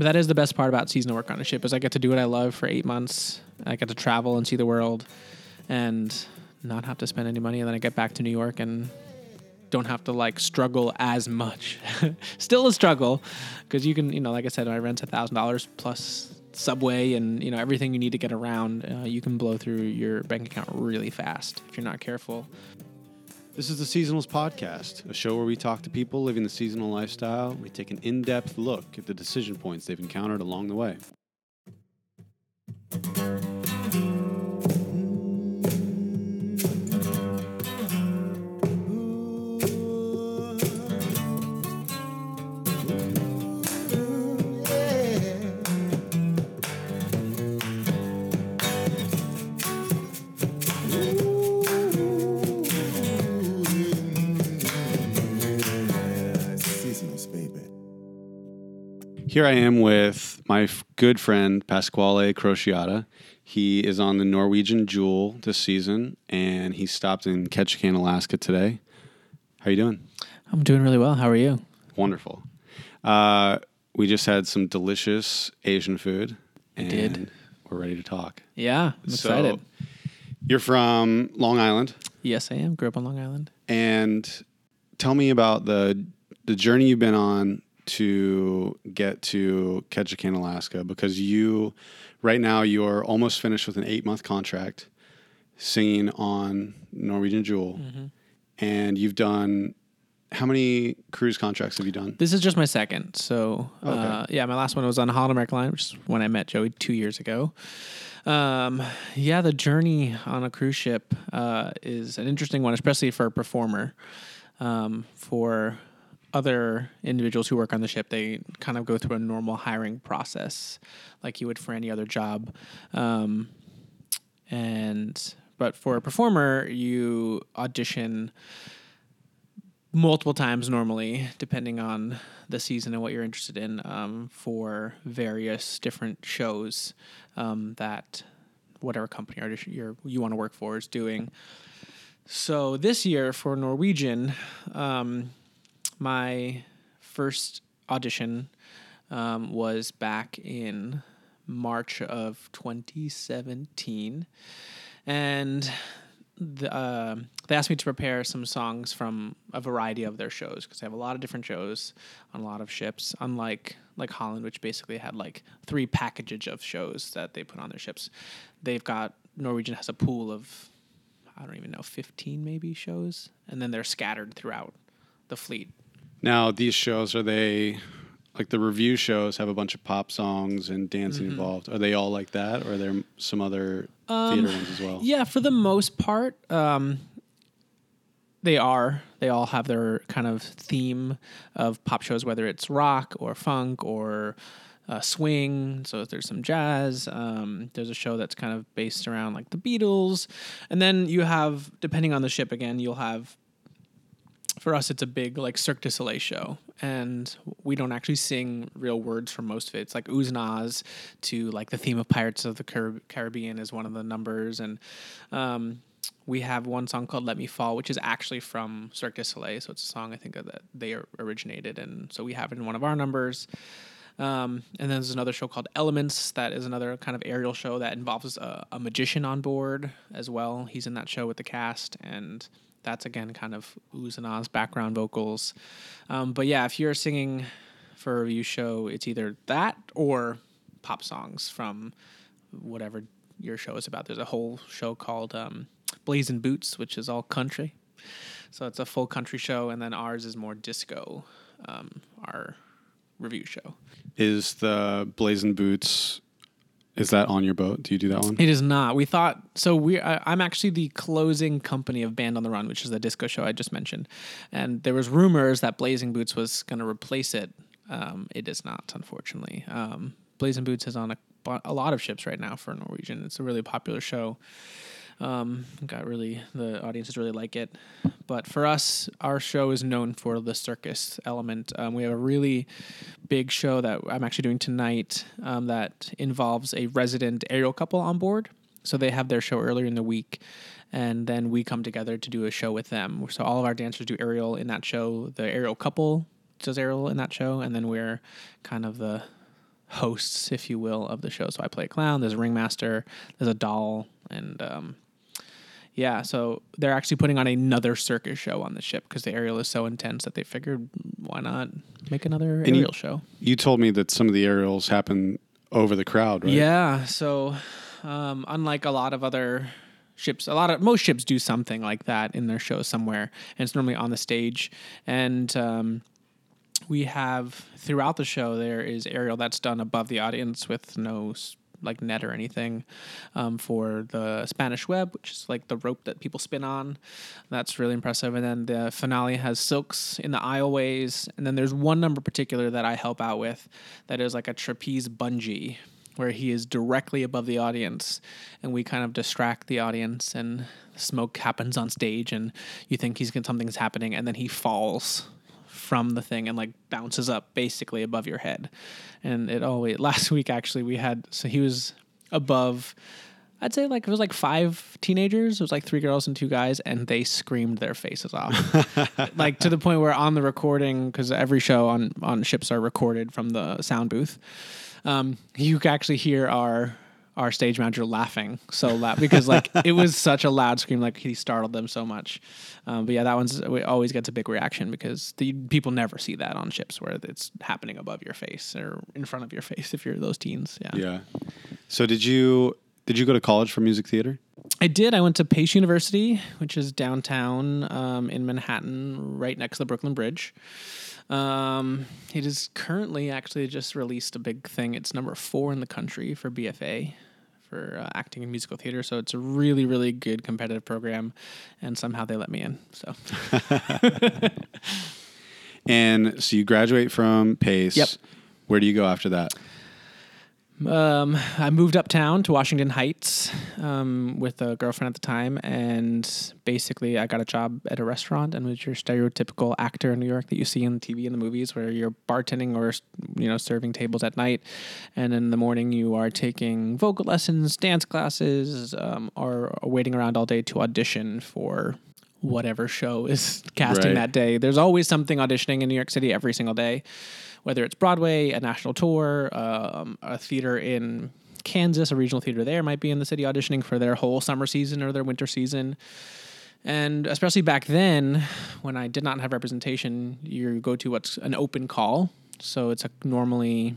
But that is the best part about seasonal work on a ship is I get to do what I love for eight months. I get to travel and see the world, and not have to spend any money. And then I get back to New York and don't have to like struggle as much. Still a struggle because you can, you know, like I said, I rent a thousand dollars plus subway and you know everything you need to get around. Uh, you can blow through your bank account really fast if you're not careful. This is the Seasonals Podcast, a show where we talk to people living the seasonal lifestyle. We take an in depth look at the decision points they've encountered along the way. Here I am with my f- good friend Pasquale Crociata. He is on the Norwegian Jewel this season, and he stopped in Ketchikan, Alaska today. How are you doing? I'm doing really well. How are you? Wonderful. Uh, we just had some delicious Asian food, and did. we're ready to talk. Yeah, I'm So, excited. You're from Long Island, Yes, I am. Grew up on Long Island. and tell me about the the journey you've been on to get to Ketchikan, Alaska, because you right now you're almost finished with an eight month contract singing on Norwegian Jewel, and you've done how many cruise contracts have you done? This is just my second. So, uh, yeah, my last one was on Holland American Line, which is when I met Joey two years ago. Um, yeah, the journey on a cruise ship uh, is an interesting one, especially for a performer. Um, for other individuals who work on the ship, they kind of go through a normal hiring process like you would for any other job. Um, and but for a performer, you audition multiple times normally, depending on the season and what you're interested in, um, for various different shows um, that whatever company you're, you want to work for is doing. So this year for Norwegian, um, my first audition um, was back in March of 2017, and the, uh, they asked me to prepare some songs from a variety of their shows because they have a lot of different shows on a lot of ships. Unlike like Holland, which basically had like three packages of shows that they put on their ships, they've got Norwegian has a pool of I don't even know fifteen maybe shows, and then they're scattered throughout the fleet. Now, these shows are they like the revue shows have a bunch of pop songs and dancing Mm-hmm. involved? Are they all like that, or are there some other theater ones as well? Um, Yeah, for the most part, um, they are. They all have their kind of theme of pop shows, whether it's rock or funk or uh, swing. So there's some jazz. Um, there's a show that's kind of based around like the Beatles, and then you have, depending on the ship, again, you'll have. For us, it's a big like Cirque du Soleil show, and we don't actually sing real words for most of it. It's like oohs and ahs to like the theme of Pirates of the Carib- Caribbean is one of the numbers, and um, we have one song called "Let Me Fall," which is actually from Cirque du Soleil. So it's a song I think that they originated, and so we have it in one of our numbers. Um, and then there's another show called Elements that is another kind of aerial show that involves a, a magician on board as well. He's in that show with the cast, and that's again kind of oohs and ahs, background vocals. Um, but yeah, if you're singing for a revue show, it's either that or pop songs from whatever your show is about. There's a whole show called um, Blazing Boots, which is all country. So it's a full country show, and then ours is more disco. Um, our revue show. Is the Blazing Boots? Is that on your boat? Do you do that one? It is not. We thought so. We I, I'm actually the closing company of Band on the Run, which is the disco show I just mentioned, and there was rumors that Blazing Boots was going to replace it. Um, it is not, unfortunately. Um, Blazing Boots is on a, a lot of ships right now for Norwegian. It's a really popular show. Um, got really the audiences really like it, but for us, our show is known for the circus element. Um, we have a really big show that I'm actually doing tonight um, that involves a resident aerial couple on board. So they have their show earlier in the week, and then we come together to do a show with them. So all of our dancers do aerial in that show. The aerial couple does aerial in that show, and then we're kind of the hosts, if you will, of the show. So I play a clown. There's a ringmaster. There's a doll, and um, yeah. So they're actually putting on another circus show on the ship because the aerial is so intense that they figured why not make another you- aerial show. You told me that some of the aerials happen over the crowd, right? Yeah. So, um, unlike a lot of other ships, a lot of most ships do something like that in their show somewhere, and it's normally on the stage. And um, we have throughout the show there is aerial that's done above the audience with no like net or anything um, for the Spanish web, which is like the rope that people spin on. That's really impressive. And then the finale has silks in the aisleways. And then there's one number particular that I help out with that is like a trapeze bungee where he is directly above the audience and we kind of distract the audience and smoke happens on stage and you think he's something's happening and then he falls from the thing and like bounces up basically above your head. And it always last week actually we had so he was above I'd say like it was like five teenagers. It was like three girls and two guys, and they screamed their faces off, like to the point where on the recording, because every show on on ships are recorded from the sound booth, um, you actually hear our our stage manager laughing so loud because like it was such a loud scream, like he startled them so much. Um, but yeah, that one's it always gets a big reaction because the people never see that on ships where it's happening above your face or in front of your face if you're those teens. Yeah. Yeah. So did you did you go to college for music theater? I did. I went to Pace University, which is downtown um, in Manhattan, right next to the Brooklyn Bridge. Um, it is currently actually just released a big thing. It's number four in the country for BFA for uh, acting in musical theater. So it's a really, really good competitive program, and somehow they let me in. So And so you graduate from Pace. Yep. Where do you go after that? Um, I moved uptown to Washington Heights um, with a girlfriend at the time, and basically I got a job at a restaurant and was your stereotypical actor in New York that you see on TV and the movies, where you're bartending or you know serving tables at night, and in the morning you are taking vocal lessons, dance classes, um, or waiting around all day to audition for whatever show is casting Right. that day. There's always something auditioning in New York City every single day, whether it's Broadway, a national tour, um, a theater in Kansas, a regional theater there might be in the city auditioning for their whole summer season or their winter season. And especially back then, when I did not have representation, you go to what's an open call. So it's a, normally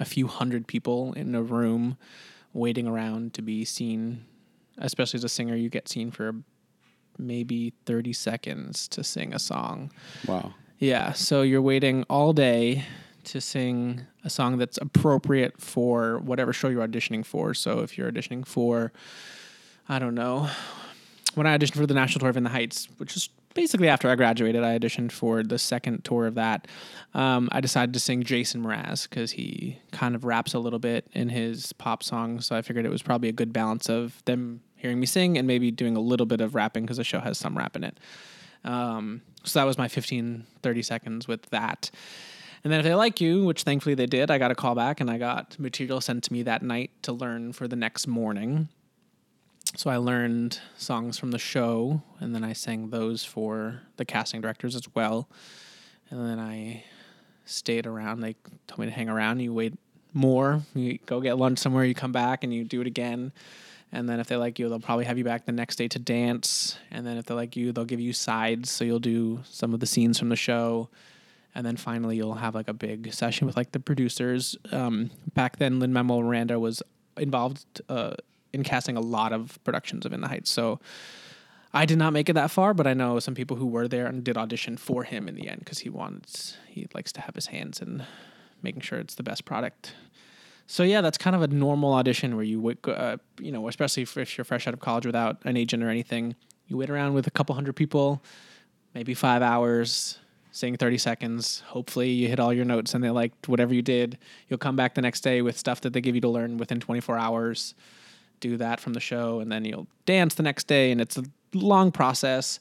a few hundred people in a room waiting around to be seen. Especially as a singer, you get seen for maybe 30 seconds to sing a song. Wow. Yeah, so you're waiting all day to sing a song that's appropriate for whatever show you're auditioning for. So if you're auditioning for, I don't know, when I auditioned for the National Tour of In the Heights, which is basically after I graduated, I auditioned for the second tour of that. Um, I decided to sing Jason Mraz because he kind of raps a little bit in his pop songs. So I figured it was probably a good balance of them hearing me sing and maybe doing a little bit of rapping because the show has some rap in it. Um, so that was my 15, 30 seconds with that. And then if they like you, which thankfully they did, I got a call back and I got material sent to me that night to learn for the next morning. So I learned songs from the show and then I sang those for the casting directors as well. And then I stayed around. They told me to hang around. You wait more. You go get lunch somewhere. You come back and you do it again. And then if they like you, they'll probably have you back the next day to dance. And then if they like you, they'll give you sides. So you'll do some of the scenes from the show. And then finally, you'll have like a big session with like the producers. Um, back then, Lin Manuel Miranda was involved uh, in casting a lot of productions of In the Heights. So I did not make it that far, but I know some people who were there and did audition for him in the end because he wants he likes to have his hands in making sure it's the best product. So yeah, that's kind of a normal audition where you wait, uh, you know, especially if you're fresh out of college without an agent or anything, you wait around with a couple hundred people, maybe five hours, sing 30 seconds. Hopefully you hit all your notes and they liked whatever you did. You'll come back the next day with stuff that they give you to learn within 24 hours. Do that from the show, and then you'll dance the next day, and it's a long process.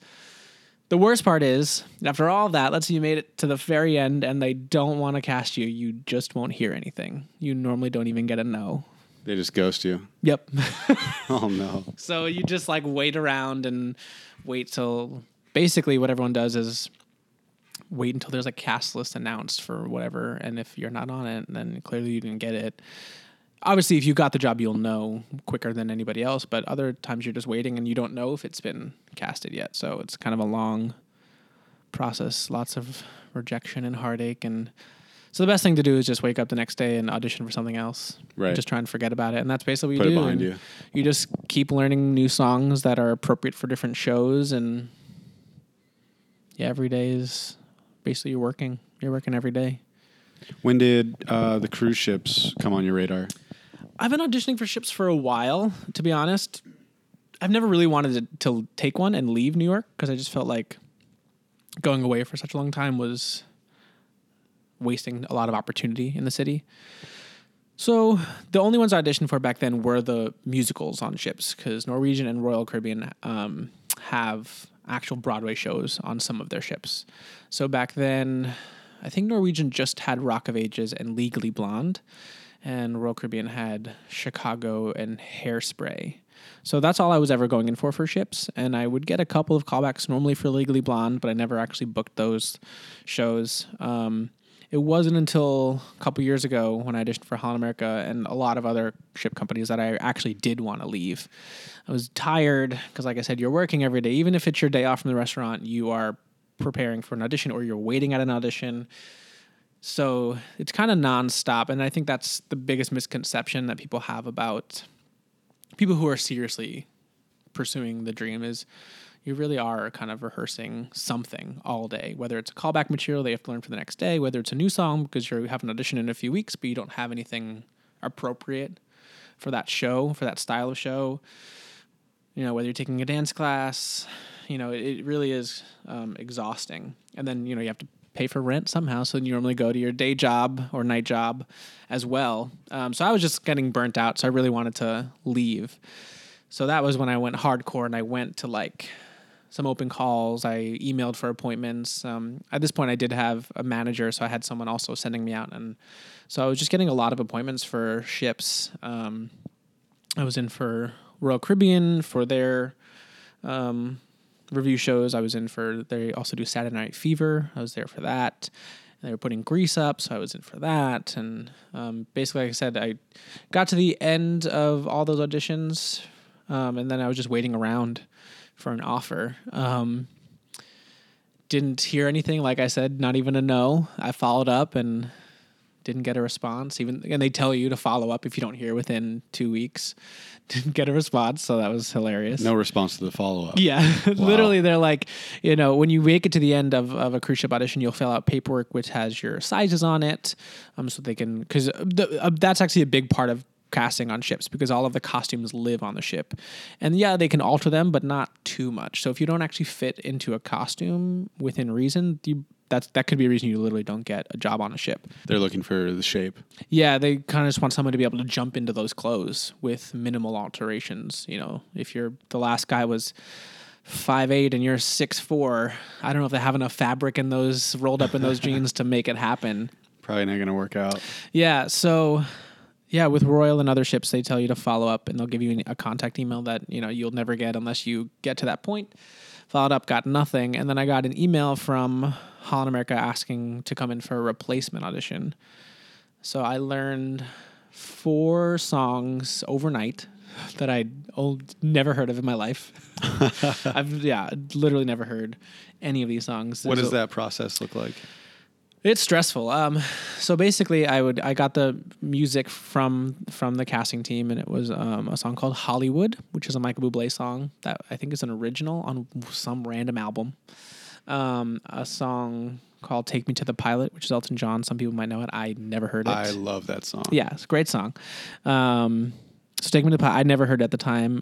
The worst part is, after all that, let's say you made it to the very end and they don't want to cast you, you just won't hear anything. You normally don't even get a no. They just ghost you. Yep. Oh no. so you just like wait around and wait till basically what everyone does is wait until there's a cast list announced for whatever, and if you're not on it, then clearly you didn't get it. Obviously, if you got the job, you'll know quicker than anybody else. But other times you're just waiting and you don't know if it's been casted yet. So it's kind of a long process, lots of rejection and heartache and so the best thing to do is just wake up the next day and audition for something else. Right. Just try and forget about it, and that's basically what it you do. and you. You just keep learning new songs that are appropriate for different shows, and yeah, every day is basically you're working. You're working every day. When did uh, the cruise ships come on your radar? I've been auditioning for ships for a while, to be honest. I've never really wanted to, to take one and leave New York because I just felt like going away for such a long time was wasting a lot of opportunity in the city. So the only ones I auditioned for back then were the musicals on ships because Norwegian and Royal Caribbean um, have actual Broadway shows on some of their ships. So back then, I think Norwegian just had Rock of Ages and Legally Blonde, and Royal Caribbean had Chicago and Hairspray. So that's all I was ever going in for for ships, and I would get a couple of callbacks normally for Legally Blonde, but I never actually booked those shows. Um, it wasn't until a couple years ago when I auditioned for Holland America and a lot of other ship companies that I actually did want to leave. I was tired because, like I said, you're working every day. Even if it's your day off from the restaurant, you are preparing for an audition or you're waiting at an audition. So it's kind of nonstop. And I think that's the biggest misconception that people have about people who are seriously pursuing the dream is you really are kind of rehearsing something all day, whether it's a callback material they have to learn for the next day, whether it's a new song because you have an audition in a few weeks, but you don't have anything appropriate for that show, for that style of show. You know, whether you're taking a dance class, you know, it, it really is um, exhausting. And then, you know, you have to pay for rent somehow. So you normally go to your day job or night job as well. Um, so I was just getting burnt out. So I really wanted to leave. So that was when I went hardcore and I went to like some open calls. I emailed for appointments. Um, at this point, I did have a manager, so I had someone also sending me out, and so I was just getting a lot of appointments for ships. Um, I was in for Royal Caribbean for their um, revue shows. I was in for they also do Saturday Night Fever. I was there for that. And they were putting Grease up, so I was in for that. And um, basically, like I said, I got to the end of all those auditions, um, and then I was just waiting around for an offer. Um, didn't hear anything. Like I said, not even a no. I followed up and didn't get a response. Even and they tell you to follow up if you don't hear within two weeks. Didn't get a response, so that was hilarious. No response to the follow up. Yeah, literally, they're like, you know, when you make it to the end of, of a cruise ship audition, you'll fill out paperwork which has your sizes on it, um, so they can because uh, that's actually a big part of casting on ships because all of the costumes live on the ship, and yeah, they can alter them, but not too much. So if you don't actually fit into a costume within reason, you that's that could be a reason you literally don't get a job on a ship. They're looking for the shape. Yeah, they kind of just want someone to be able to jump into those clothes with minimal alterations. You know, if you're the last guy was five eight and you're six four, I don't know if they have enough fabric in those rolled up in those jeans to make it happen. Probably not going to work out. Yeah, so yeah, with Royal and other ships, they tell you to follow up and they'll give you a contact email that you know you'll never get unless you get to that point. Followed up, got nothing, and then I got an email from Holland America asking to come in for a replacement audition. So I learned four songs overnight that I'd oh, never heard of in my life. I've yeah, literally never heard any of these songs. What So- does that process look like? It's stressful. Um, so basically, I would I got the music from from the casting team, and it was um, a song called Hollywood, which is a Michael Bublé song that I think is an original on some random album. Um, a song called "Take Me to the Pilot," which is Elton John. Some people might know it. I never heard it. I love that song. Yeah, it's a great song. Um, so Take Me to the Pilot, I never heard it at the time.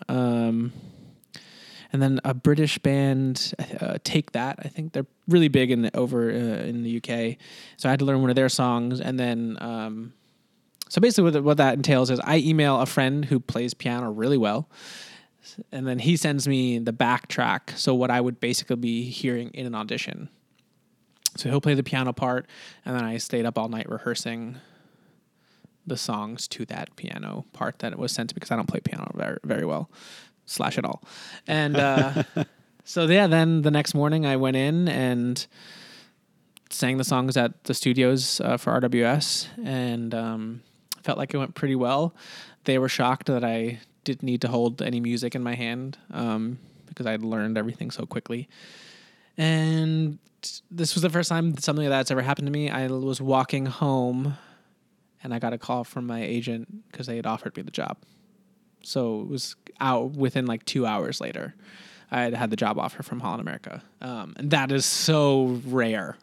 And then a British band, uh, Take That. I think they're really big in the, over uh, in the UK. So I had to learn one of their songs, and then um, so basically what, what that entails is I email a friend who plays piano really well, and then he sends me the backtrack. So what I would basically be hearing in an audition. So he'll play the piano part, and then I stayed up all night rehearsing the songs to that piano part that it was sent to because I don't play piano very very well, slash it all. And uh, so yeah, then the next morning I went in and sang the songs at the studios uh, for RWS, and um, felt like it went pretty well. They were shocked that I didn't need to hold any music in my hand um, because I'd learned everything so quickly. And this was the first time something like that's ever happened to me. I was walking home, and I got a call from my agent because they had offered me the job. So it was out within like two hours later. I had had the job offer from Holland America, um, and that is so rare.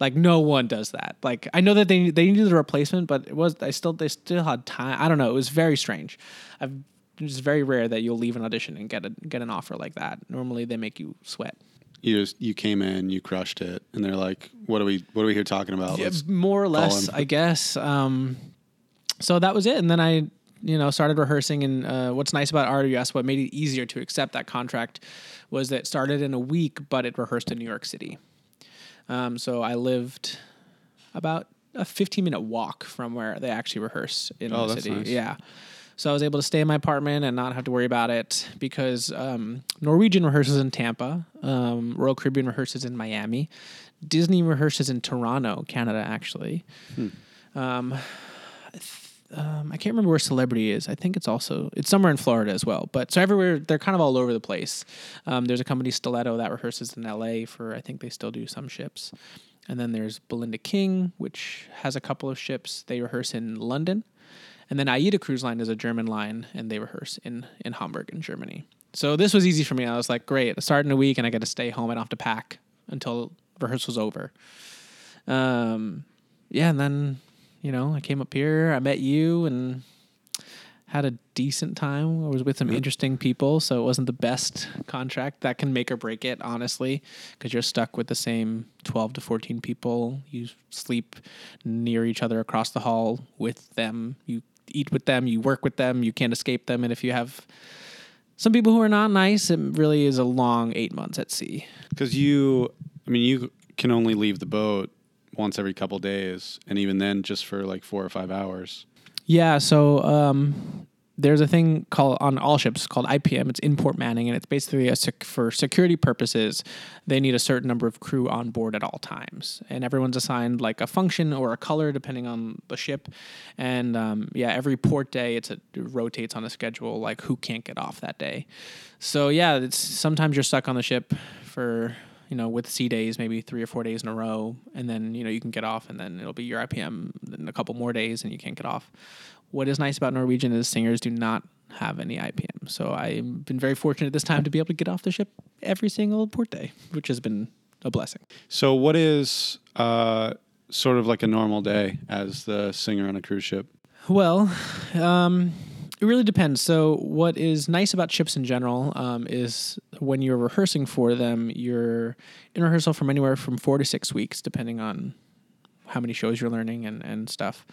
Like no one does that. Like I know that they they needed a replacement, but it was I still they still had time. I don't know. It was very strange. I've, it's very rare that you'll leave an audition and get a get an offer like that. Normally they make you sweat. You just you came in, you crushed it, and they're like, "What are we? What are we here talking about?" Yeah, more or less. I guess. Um, so that was it, and then I, you know, started rehearsing. And uh, what's nice about RWS, what made it easier to accept that contract, was that it started in a week, but it rehearsed in New York City. Um, so I lived about a 15 minute walk from where they actually rehearse in Oh, the that's city. nice. Yeah. So I was able to stay in my apartment and not have to worry about it because um, Norwegian rehearses in Tampa, um, Royal Caribbean rehearses in Miami, Disney rehearses in Toronto, Canada, actually. Um, I th- um, I can't remember where Celebrity is. I think it's also it's somewhere in Florida as well. But so everywhere they're kind of all over the place. Um, there's a company Stiletto that rehearses in L.A. for I think they still do some ships, and then there's Belinda King, which has a couple of ships. They rehearse in London, and then Aida Cruise Line is a German line, and they rehearse in in Hamburg in Germany. So this was easy for me. I was like, great, I start in a week, and I get to stay home. I don't have to pack until rehearsal's over. Um, yeah, and then you know I came up here, I met you, and had a decent time. I was with some interesting people, so it wasn't the best contract. That can make or break it, honestly, because you're stuck with the same 12 to 14 people. You sleep near each other across the hall with them. You eat with them. You work with them. You can't escape them. And if you have some people who are not nice, it really is a long eight months at sea. Because you, I mean, you can only leave the boat once every couple days, and even then, just for like four or five hours. Yeah, so um, there's a thing called on all ships called IPM. It's in port manning, and it's basically sec- for security purposes. They need a certain number of crew on board at all times, and everyone's assigned like a function or a color depending on the ship. And um, yeah, every port day a, it rotates on a schedule like who can't get off that day. So yeah, it's sometimes you're stuck on the ship for you know, with sea days, maybe three or four days in a row, and then you know you can get off, and then it'll be your IPM in a couple more days, and you can't get off. What is nice about Norwegian is singers do not have any IPM, so I've been very fortunate this time to be able to get off the ship every single port day, which has been a blessing. So, what is uh, sort of like a normal day as the singer on a cruise ship? Well, um, it really depends. So, what is nice about chips in general um, is when you're rehearsing for them, you're in rehearsal from anywhere from four to six weeks, depending on how many shows you're learning and, and stuff.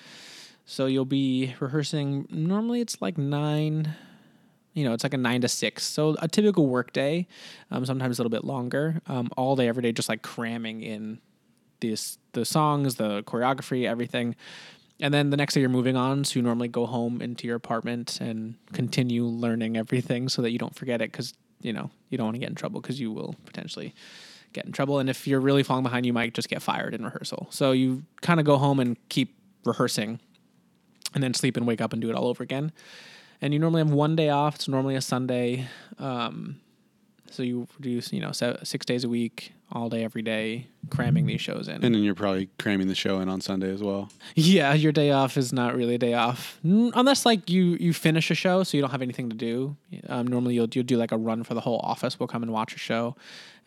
So, you'll be rehearsing, normally it's like nine. You know, it's like a nine to six. So a typical work day, um, sometimes a little bit longer, um, all day, every day, just like cramming in this the songs, the choreography, everything. And then the next day you're moving on, so you normally go home into your apartment and continue learning everything so that you don't forget it because you know you don't want to get in trouble because you will potentially get in trouble. And if you're really falling behind, you might just get fired in rehearsal. So you kind of go home and keep rehearsing, and then sleep and wake up and do it all over again. And you normally have one day off. It's normally a Sunday. Um, so you do you know six days a week, all day, every day, cramming these shows in. And then you're probably cramming the show in on Sunday as well. Yeah, your day off is not really a day off, N- unless like you you finish a show, so you don't have anything to do. Um, normally, you'll you'll do like a run for the whole office. We'll come and watch a show,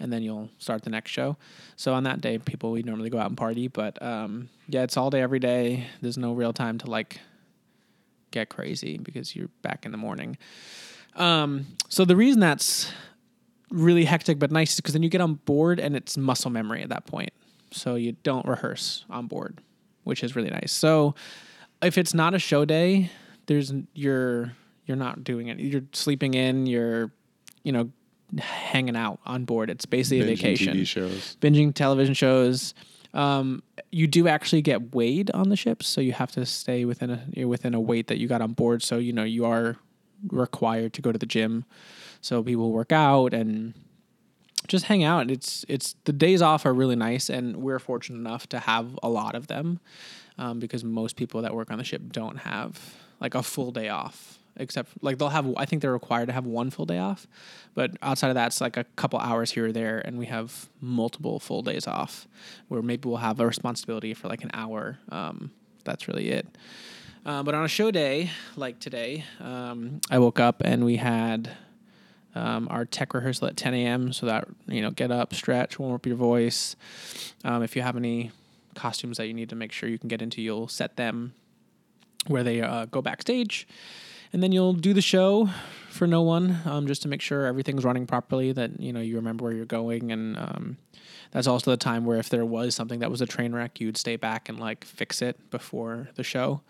and then you'll start the next show. So on that day, people we normally go out and party. But um, yeah, it's all day every day. There's no real time to like get crazy because you're back in the morning. Um, so the reason that's really hectic but nice because then you get on board and it's muscle memory at that point. So you don't rehearse on board, which is really nice. So if it's not a show day, there's you're you're not doing it. You're sleeping in. You're you know hanging out on board. It's basically a vacation TV shows. binging television shows. Um, you do actually get weighed on the ships, so you have to stay within a you're within a weight that you got on board. So you know you are required to go to the gym. So people work out and just hang out. It's it's the days off are really nice, and we're fortunate enough to have a lot of them, um, because most people that work on the ship don't have like a full day off. Except like they'll have, I think they're required to have one full day off, but outside of that, it's like a couple hours here or there, and we have multiple full days off, where maybe we'll have a responsibility for like an hour. Um, that's really it. Uh, but on a show day like today, um, I woke up and we had um, our tech rehearsal at 10 a.m. So that you know, get up, stretch, warm up your voice. Um, if you have any costumes that you need to make sure you can get into, you'll set them where they uh, go backstage, and then you'll do the show for no one, um, just to make sure everything's running properly. That you know you remember where you're going, and um, that's also the time where if there was something that was a train wreck, you'd stay back and like fix it before the show.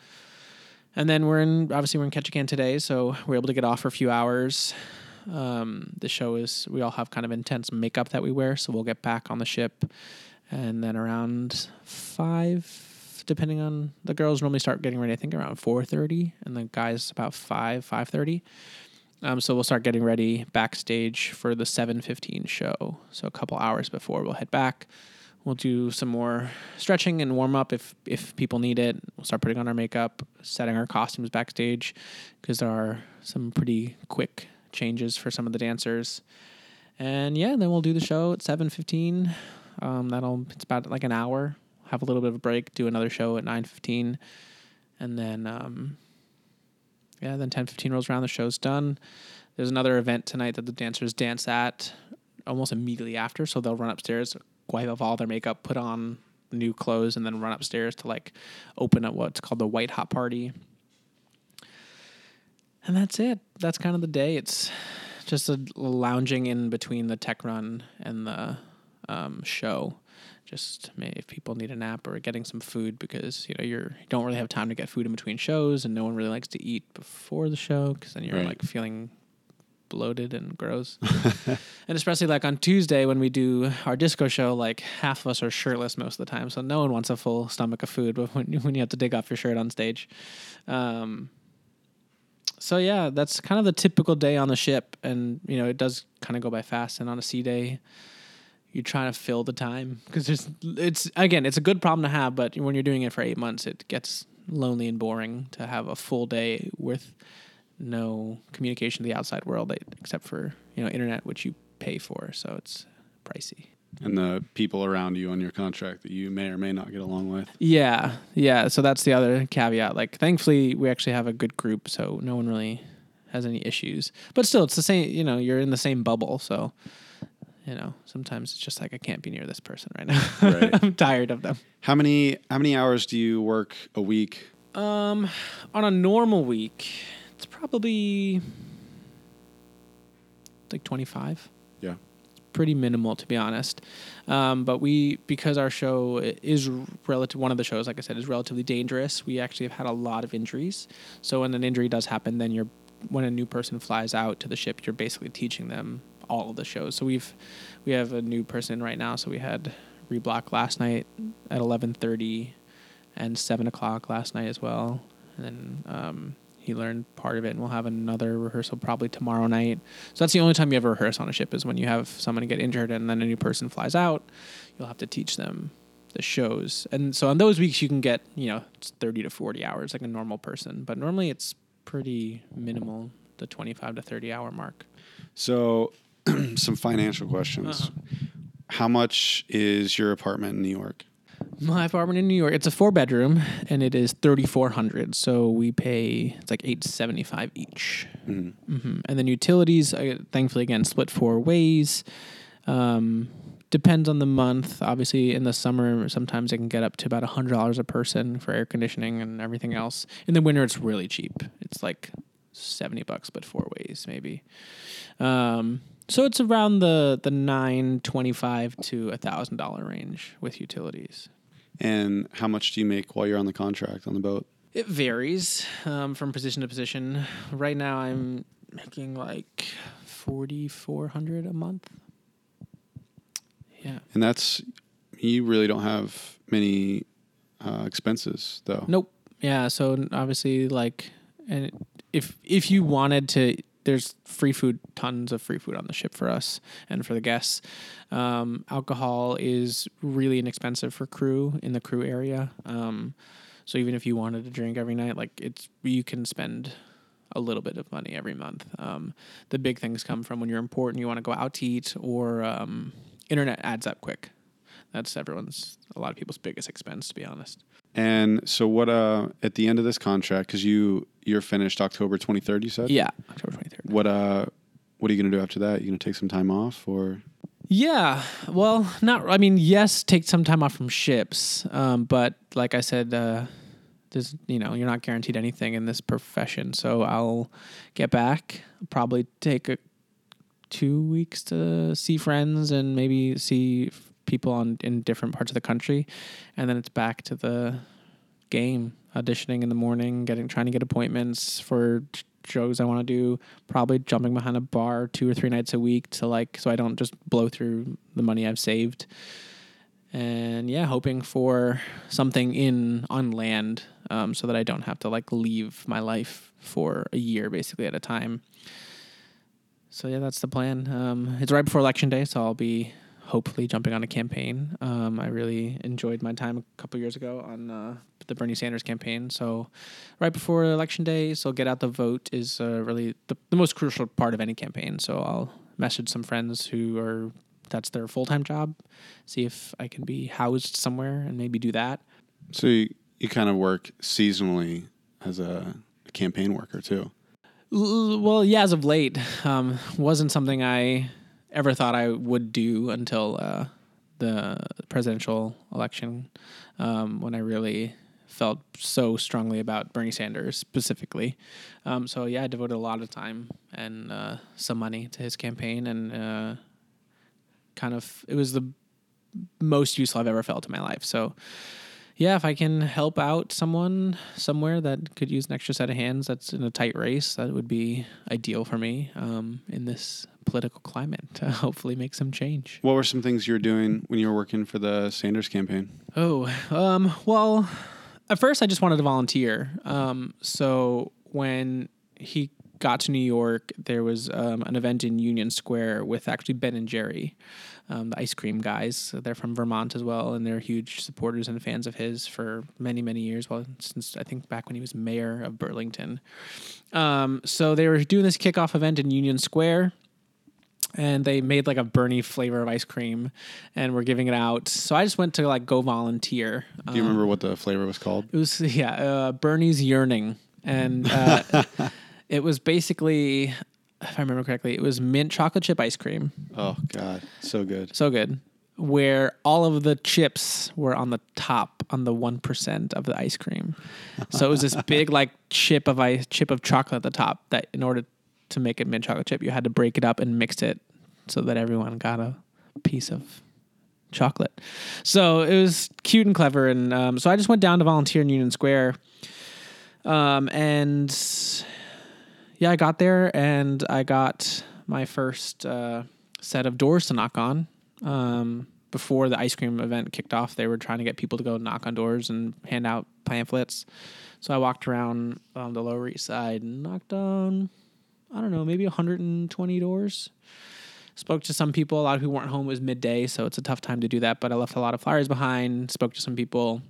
And then we're in obviously we're in Ketchikan today, so we're able to get off for a few hours. Um, the show is we all have kind of intense makeup that we wear, so we'll get back on the ship, and then around five, depending on the girls normally start getting ready. I think around four thirty, and the guys about five five thirty. Um, so we'll start getting ready backstage for the seven fifteen show. So a couple hours before we'll head back. We'll do some more stretching and warm up if if people need it. We'll start putting on our makeup, setting our costumes backstage because there are some pretty quick changes for some of the dancers. And yeah, then we'll do the show at seven fifteen. Um, that'll it's about like an hour. Have a little bit of a break. Do another show at nine fifteen, and then um, yeah, then ten fifteen rolls around. The show's done. There's another event tonight that the dancers dance at almost immediately after, so they'll run upstairs wipe off all their makeup, put on new clothes, and then run upstairs to like open up what's called the white hot party. And that's it. That's kind of the day. It's just a lounging in between the tech run and the um, show. Just maybe if people need a nap or getting some food because you know you're you don't really have time to get food in between shows, and no one really likes to eat before the show because then you're Right. like feeling bloated and gross. and especially like on Tuesday when we do our disco show, like half of us are shirtless most of the time, so no one wants a full stomach of food. But when when you have to dig off your shirt on stage, um, so yeah, that's kind of the typical day on the ship, and you know it does kind of go by fast. And on a sea day, you're trying to fill the time because it's it's again it's a good problem to have, but when you're doing it for eight months, it gets lonely and boring to have a full day with no communication to the outside world except for you know internet, which you pay for, so it's pricey. And the people around you on your contract that you may or may not get along with. Yeah, yeah. So that's the other caveat. Like, thankfully, we actually have a good group, so no one really has any issues. But still, it's the same. You know, you're in the same bubble, so you know sometimes it's just like I can't be near this person right now. Right. I'm tired of them. How many how many hours do you work a week? Um, on a normal week, it's probably like 25. Yeah. Pretty minimal to be honest. Um, but we because our show is relative one of the shows like I said is relatively dangerous. We actually have had a lot of injuries. So when an injury does happen, then you're when a new person flies out to the ship, you're basically teaching them all of the shows. So we've we have a new person right now. So we had reblock last night at eleven thirty and seven o'clock last night as well. And then um, he learned part of it, and we'll have another rehearsal probably tomorrow night. So that's the only time you ever rehearse on a ship is when you have someone get injured and then a new person flies out. You'll have to teach them the shows, and so on those weeks you can get you know it's thirty to forty hours like a normal person, but normally it's pretty minimal, the twenty five to thirty hour mark. So, some financial questions. Uh-huh. How much is your apartment in New York? My apartment in New York, it's a four bedroom and it is thirty four hundred. So we pay it's like eight seventy five each. Mhm. hmm And then utilities, uh, thankfully, again, split four ways. Um, depends on the month. Obviously, in the summer, sometimes it can get up to about hundred dollars a person for air conditioning and everything else. In the winter, it's really cheap. It's like seventy bucks, but four ways maybe. Um, so it's around the the nine twenty five to a thousand dollar range with utilities. And how much do you make while you're on the contract on the boat? It varies um, from position to position. Right now, I'm making like forty four hundred a month. Yeah. And that's you really don't have many uh, expenses though. Nope. Yeah. So obviously, like, and if if you wanted to there's free food, tons of free food on the ship for us and for the guests. Um, alcohol is really inexpensive for crew in the crew area. Um, so even if you wanted to drink every night, like it's you can spend a little bit of money every month. Um, the big things come from when you're important, you want to go out to eat, or um, internet adds up quick. That's everyone's, a lot of people's biggest expense, to be honest. And so, what? Uh, at the end of this contract, because you you're finished October 23rd, you said. Yeah, October 23rd. What? Uh, what are you gonna do after that? You gonna take some time off, or? Yeah, well, not. I mean, yes, take some time off from ships, um, but like I said, uh, there's you know you're not guaranteed anything in this profession. So I'll get back, probably take a two weeks to see friends and maybe see people on in different parts of the country, and then it's back to the game auditioning in the morning, getting trying to get appointments for shows I want to do. Probably jumping behind a bar two or three nights a week to like so I don't just blow through the money I've saved. And yeah, hoping for something in on land um, so that I don't have to like leave my life for a year basically at a time. So yeah, that's the plan. Um, it's right before election day, so I'll be hopefully jumping on a campaign. Um, I really enjoyed my time a couple years ago on uh, the Bernie Sanders campaign. So right before election day, so get out the vote is uh, really the, the most crucial part of any campaign. So I'll message some friends who are that's their full time job, see if I can be housed somewhere and maybe do that. So you, you kind of work seasonally as a, a campaign worker too. L- well, yeah, as of late, um, wasn't something I ever thought I would do until uh, the presidential election, um, when I really felt so strongly about Bernie Sanders specifically. Um, so yeah, I devoted a lot of time and uh, some money to his campaign, and uh, kind of it was the most useful I've ever felt in my life. So yeah, if I can help out someone somewhere that could use an extra set of hands that's in a tight race, that would be ideal for me um, in this political climate to hopefully make some change. What were some things you were doing when you were working for the Sanders campaign? Oh, um, well, at first I just wanted to volunteer. Um, so when he got to New York, there was um, an event in Union Square with actually Ben and Jerry, um, the ice cream guys. They're from Vermont as well, and they're huge supporters and fans of his for many, many years. Well, since I think back when he was mayor of Burlington. Um, so they were doing this kickoff event in Union Square and they made like a Bernie flavor of ice cream and we're giving it out. So I just went to like go volunteer. Do you um, remember what the flavor was called? It was yeah, uh, Bernie's yearning, and uh, it was basically, if I remember correctly, it was mint chocolate chip ice cream. Oh God, so good, so good. Where all of the chips were on the top, on the one percent of the ice cream. So it was this big like chip of ice, chip of chocolate at the top. That in order to make a mint chocolate chip, you had to break it up and mix it so that everyone got a piece of chocolate. So it was cute and clever. And um, so I just went down to volunteer in Union Square. Um, and yeah, I got there and I got my first uh, set of doors to knock on. Um, before the ice cream event kicked off, they were trying to get people to go knock on doors and hand out pamphlets. So I walked around um, the Lower East Side and knocked on I don't know, maybe 120 doors. Spoke to some people. A lot of people weren't home. It was midday, so it's a tough time to do that. But I left a lot of flyers behind. Spoke to some people.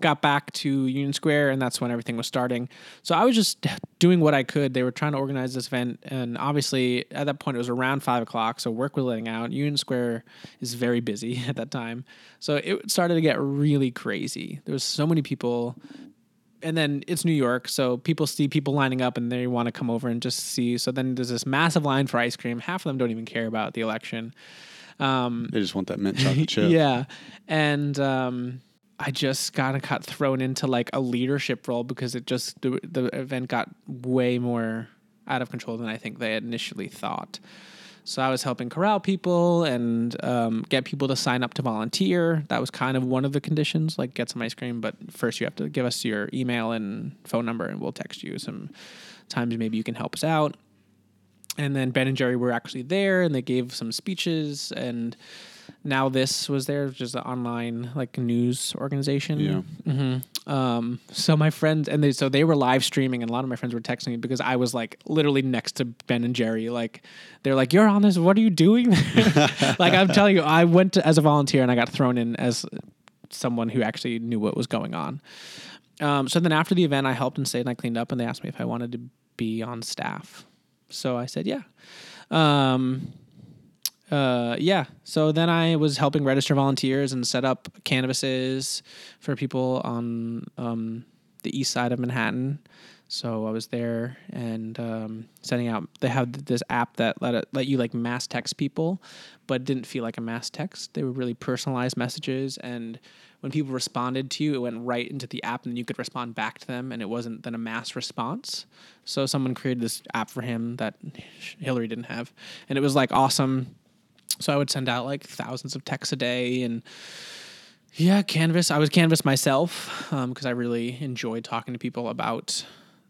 Got back to Union Square, and that's when everything was starting. So I was just doing what I could. They were trying to organize this event, and obviously at that point it was around five o'clock, so work was letting out. Union Square is very busy at that time, so it started to get really crazy. There was so many people and then it's New York, so people see people lining up and they want to come over and just see. So then there's this massive line for ice cream. Half of them don't even care about the election. Um, they just want that mint chocolate chip. yeah, and um, I just kind of got thrown into like a leadership role because it just the, the event got way more out of control than I think they initially thought. So I was helping corral people and um, get people to sign up to volunteer. That was kind of one of the conditions, like get some ice cream. But first, you have to give us your email and phone number, and we'll text you some times maybe you can help us out. And then Ben and Jerry were actually there, and they gave some speeches and NowThis was there, which is an online like news organization. Yeah. hmm Um, so my friends and they so they were live streaming, and a lot of my friends were texting me because I was like literally next to Ben and Jerry. Like they're like, "You're on this. What are you doing?" like I'm telling you, I went to, as a volunteer and I got thrown in as someone who actually knew what was going on. Um, so then after the event, I helped and stayed and I cleaned up, and they asked me if I wanted to be on staff. So I said, yeah. Um, uh, yeah. So then I was helping register volunteers and set up canvases for people on um, the east side of Manhattan. So I was there and um, sending out. They have this app that let it, let you like mass text people, but didn't feel like a mass text. They were really personalized messages, and when people responded to you, it went right into the app, and you could respond back to them, and it wasn't then a mass response. So someone created this app for him that Hillary didn't have, and it was like awesome. So I would send out like thousands of texts a day, and yeah, Canvas. I was Canvas myself because um, I really enjoyed talking to people about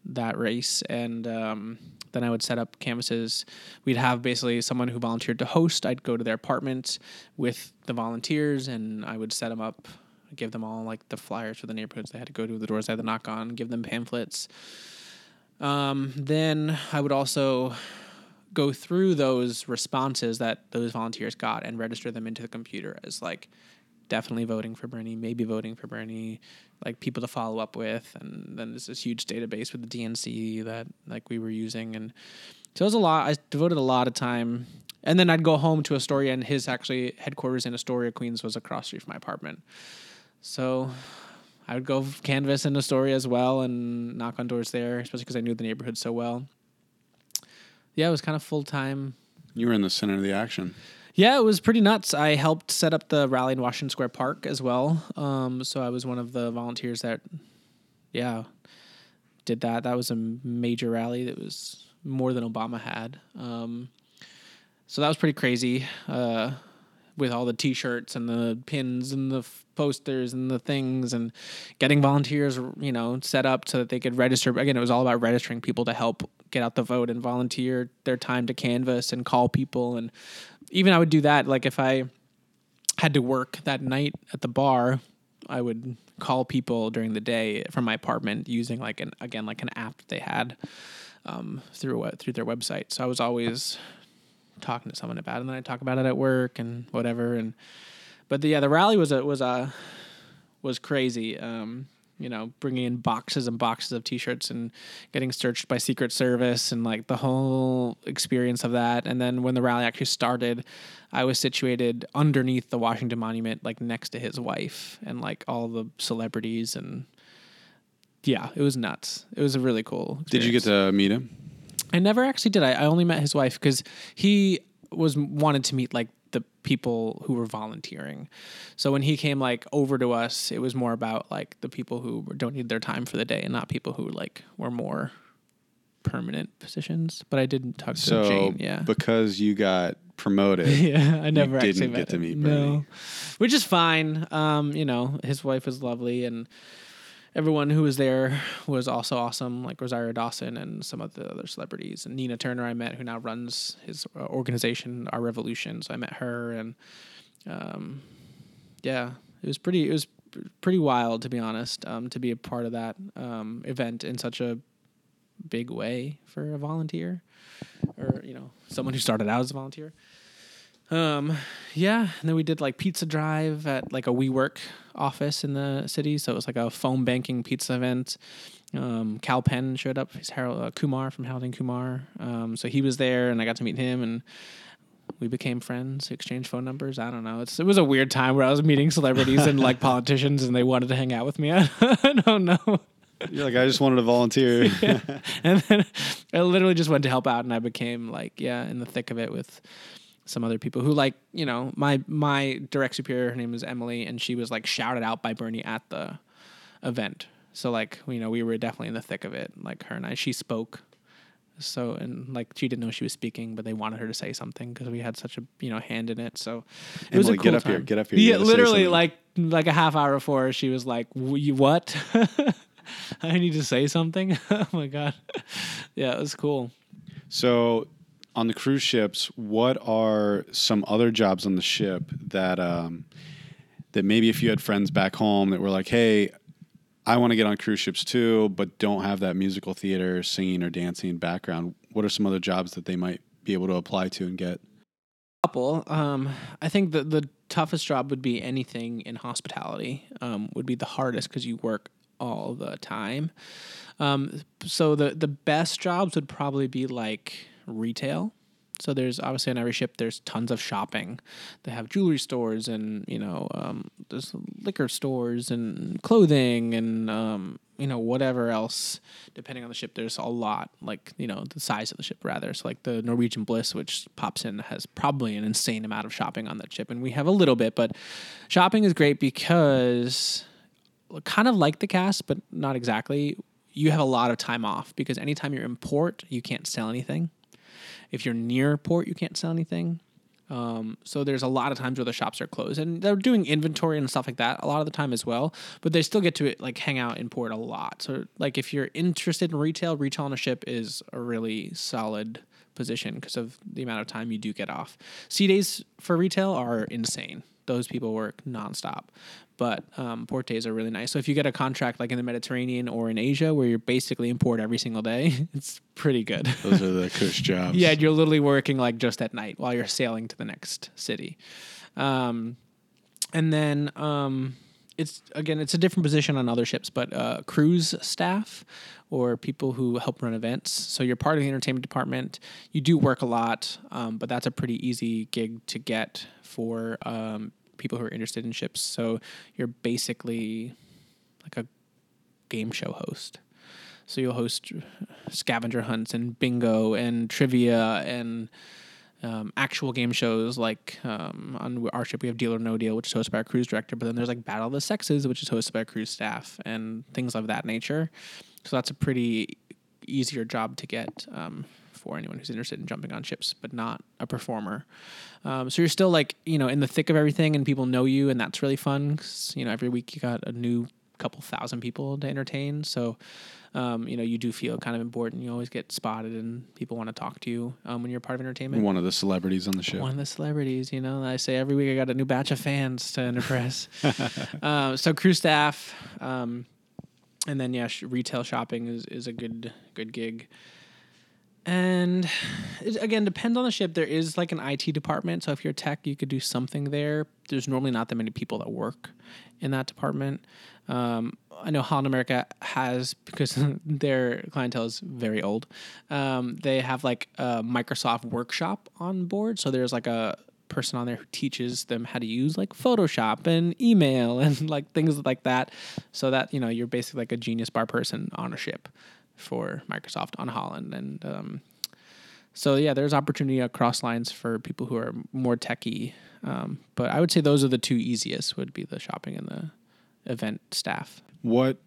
that race. And um, then i would set up canvases. We'd have basically someone who volunteered to host. I'd go to their apartment with the volunteers and i would set them up give them all like the flyers for the neighborhoods they had to go to the doors they had to knock on give them pamphlets. Um, then i would also go through those responses that those volunteers got and register them into the computer as like definitely voting for Bernie, maybe voting for Bernie, like people to follow up with, and then there's this huge database with the DNC that like we were using, and so it was a lot. I devoted a lot of time, and then I'd go home to Astoria, and his actually headquarters in Astoria, Queens, was across street from my apartment, so. I would go canvas in Astoria as well and knock on doors there, especially because I knew the neighborhood so well. Yeah, it was kind of full time. You were in the center of the action. Yeah, it was pretty nuts. I helped set up the rally in Washington Square Park as well. Um, so I was one of the volunteers that, yeah, did that. That was a major rally that was more than Obama had. Um, so that was pretty crazy uh, with all the T-shirts and the pins and the f- posters and the things and getting volunteers, you know, set up so that they could register. Again, it was all about registering people to help get out the vote and volunteer their time to canvass and call people and even I would do that. Like if I had to work that night at the bar, I would call people during the day from my apartment using like an again like an app they had um, through through their website. So I was always talking to someone about it, and then I talk about it at work and whatever. And but the, yeah, the rally was a was a was crazy. Um, you know, bringing in boxes and boxes of t-shirts and getting searched by Secret Service and like the whole experience of that. And then when the rally actually started, I was situated underneath the Washington Monument, like next to his wife and like all the celebrities and yeah, it was nuts. It was a really cool. Experience. Did you get to meet him? I never actually did. I, I only met his wife because he was wanted to meet like the people who were volunteering. So when he came like over to us, it was more about like the people who don't need their time for the day and not people who like were more permanent positions. But I didn't talk to so Jane. Yeah, because you got promoted. yeah, I never actually didn't met get to him. meet No, which is fine. Um, you know, his wife was lovely and. Everyone who was there was also awesome, like Rosario Dawson and some of the other celebrities. And Nina Turner, I met, who now runs his uh, organization, Our Revolution. So I met her, and um, yeah, it was pretty. It was pretty wild, to be honest, um, to be a part of that um, event in such a big way for a volunteer, or you know, someone who started out as a volunteer. Um, yeah, and then we did like pizza drive at like a WeWork office in the city, so it was like a phone banking pizza event. Um, Kal Penn showed up. He's Harold uh, Kumar from Harold and Kumar. Um, so he was there, and I got to meet him, and we became friends. Exchanged phone numbers. I don't know. It's it was a weird time where I was meeting celebrities and like politicians, and they wanted to hang out with me. I, I don't know. You're like, I just wanted to volunteer. and then I literally just went to help out, and I became like, yeah, in the thick of it with some other people who like, you know, my my direct superior, her name is Emily, and she was like shouted out by Bernie at the event. So like, you know, we were definitely in the thick of it. Like her and I, she spoke. So and like she didn't know she was speaking, but they wanted her to say something because we had such a you know hand in it. So it was a cool get up here, get up here, Yeah, literally like like a half hour before, she was like, "What? I need to say something." oh my god, yeah, it was cool. So on the cruise ships, what are some other jobs on the ship that um, that maybe if you had friends back home that were like, hey, I want to get on cruise ships too, but don't have that musical theater, singing or dancing background. What are some other jobs that they might be able to apply to and get? Couple. Um, I think the the toughest job would be anything in hospitality. Um, would be the hardest because you work all the time. Um, so the the best jobs would probably be like retail. So there's obviously on every ship there's tons of shopping. They have jewelry stores and you know um, there's liquor stores and clothing and um, you know whatever else. Depending on the ship, there's a lot. Like you know the size of the ship rather. So like the Norwegian Bliss, which pops in, has probably an insane amount of shopping on that ship, and we have a little bit. But shopping is great because kind of like the cast, but not exactly. You have a lot of time off because anytime you're in port, you can't sell anything if you're near port, you can't sell anything. Um, so there's a lot of times where the shops are closed, and they're doing inventory and stuff like that a lot of the time as well. But they still get to like hang out in port a lot. So like if you're interested in retail, retail on a ship is a really solid position because of the amount of time you do get off. Sea days for retail are insane. Those people work nonstop but um, port days are really nice. So if you get a contract like in the Mediterranean or in Asia where you're basically in port every single day, it's pretty good. Those are the cush jobs. yeah, you're literally working like just at night while you're sailing to the next city. Um, and then um, it's again, it's a different position on other ships, but uh, cruise staff or people who help run events. So you're part of the entertainment department. You do work a lot, um, but that's a pretty easy gig to get for um, people who are interested in ships. So you're basically like a game show host. So you'll host scavenger hunts and bingo and trivia and um, actual game shows like um, on our ship we have Deal or No Deal, which is hosted by our cruise director. But then there's like Battle of the Sexes, which is hosted by our cruise staff and things of that nature. So that's a pretty easier job to get um, for anyone who's interested in jumping on ships, but not a performer. Um, so you're still like you know in the thick of everything, and people know you, and that's really fun. Cause, you know, every week you got a new couple thousand people to entertain. So. Um, you know, you do feel kind of important. You always get spotted, and people want to talk to you um, when you're part of entertainment. One of the celebrities on the show. One of the celebrities. You know, I say every week I got a new batch of fans to impress. uh, so crew staff, um, and then yeah, sh- retail shopping is, is a good good gig and it, again depends on the ship. There is like an it department. So if you're tech you could do something there. There's normally not that many people that work in that department. Um, i know holland america has because their clientele is very old um, they have like a microsoft workshop on board. So there's like a person on there who teaches them how to use like photoshop and email and like things like that. So that you know you're basically like a genius bar person on a ship for Microsoft on Holland, and um, so yeah, there's opportunity across lines for people who are more techy. Um, but I would say those are the two easiest. Would be the shopping and the event staff. What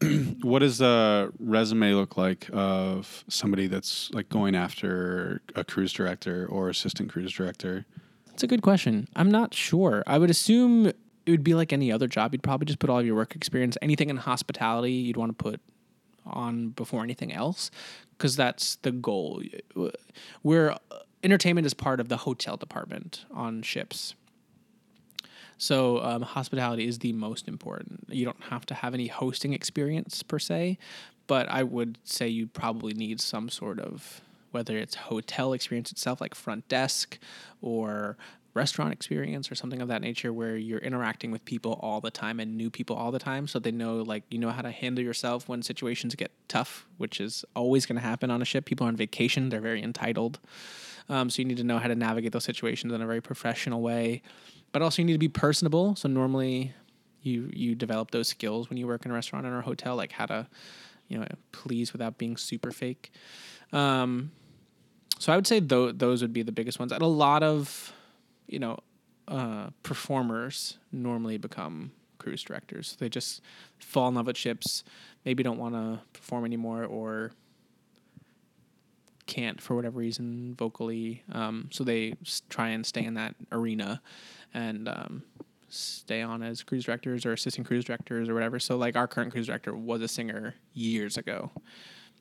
what does the resume look like of somebody that's like going after a cruise director or assistant cruise director? That's a good question. I'm not sure. I would assume it would be like any other job. You'd probably just put all of your work experience, anything in hospitality, you'd want to put on before anything else because that's the goal. We're entertainment is part of the hotel department on ships. So um, hospitality is the most important. You don't have to have any hosting experience per se, but I would say you probably need some sort of whether it's hotel experience itself like front desk or restaurant experience or something of that nature where you're interacting with people all the time and new people all the time so they know like you know how to handle yourself when situations get tough which is always going to happen on a ship. People are on vacation they're very entitled. Um, so you need to know how to navigate those situations in a very professional way. But also you need to be personable. So normally you you develop those skills when you work in a restaurant or a hotel like how to you know please without being super fake. Um, so i would say th- those would be the biggest ones. And a lot of you know, uh, performers normally become cruise directors. They just fall in love with ships, maybe don't want to perform anymore, or can't for whatever reason vocally. Um, so they try and stay in that arena and um, stay on as cruise directors or assistant cruise directors or whatever. So like our current cruise director was a singer years ago.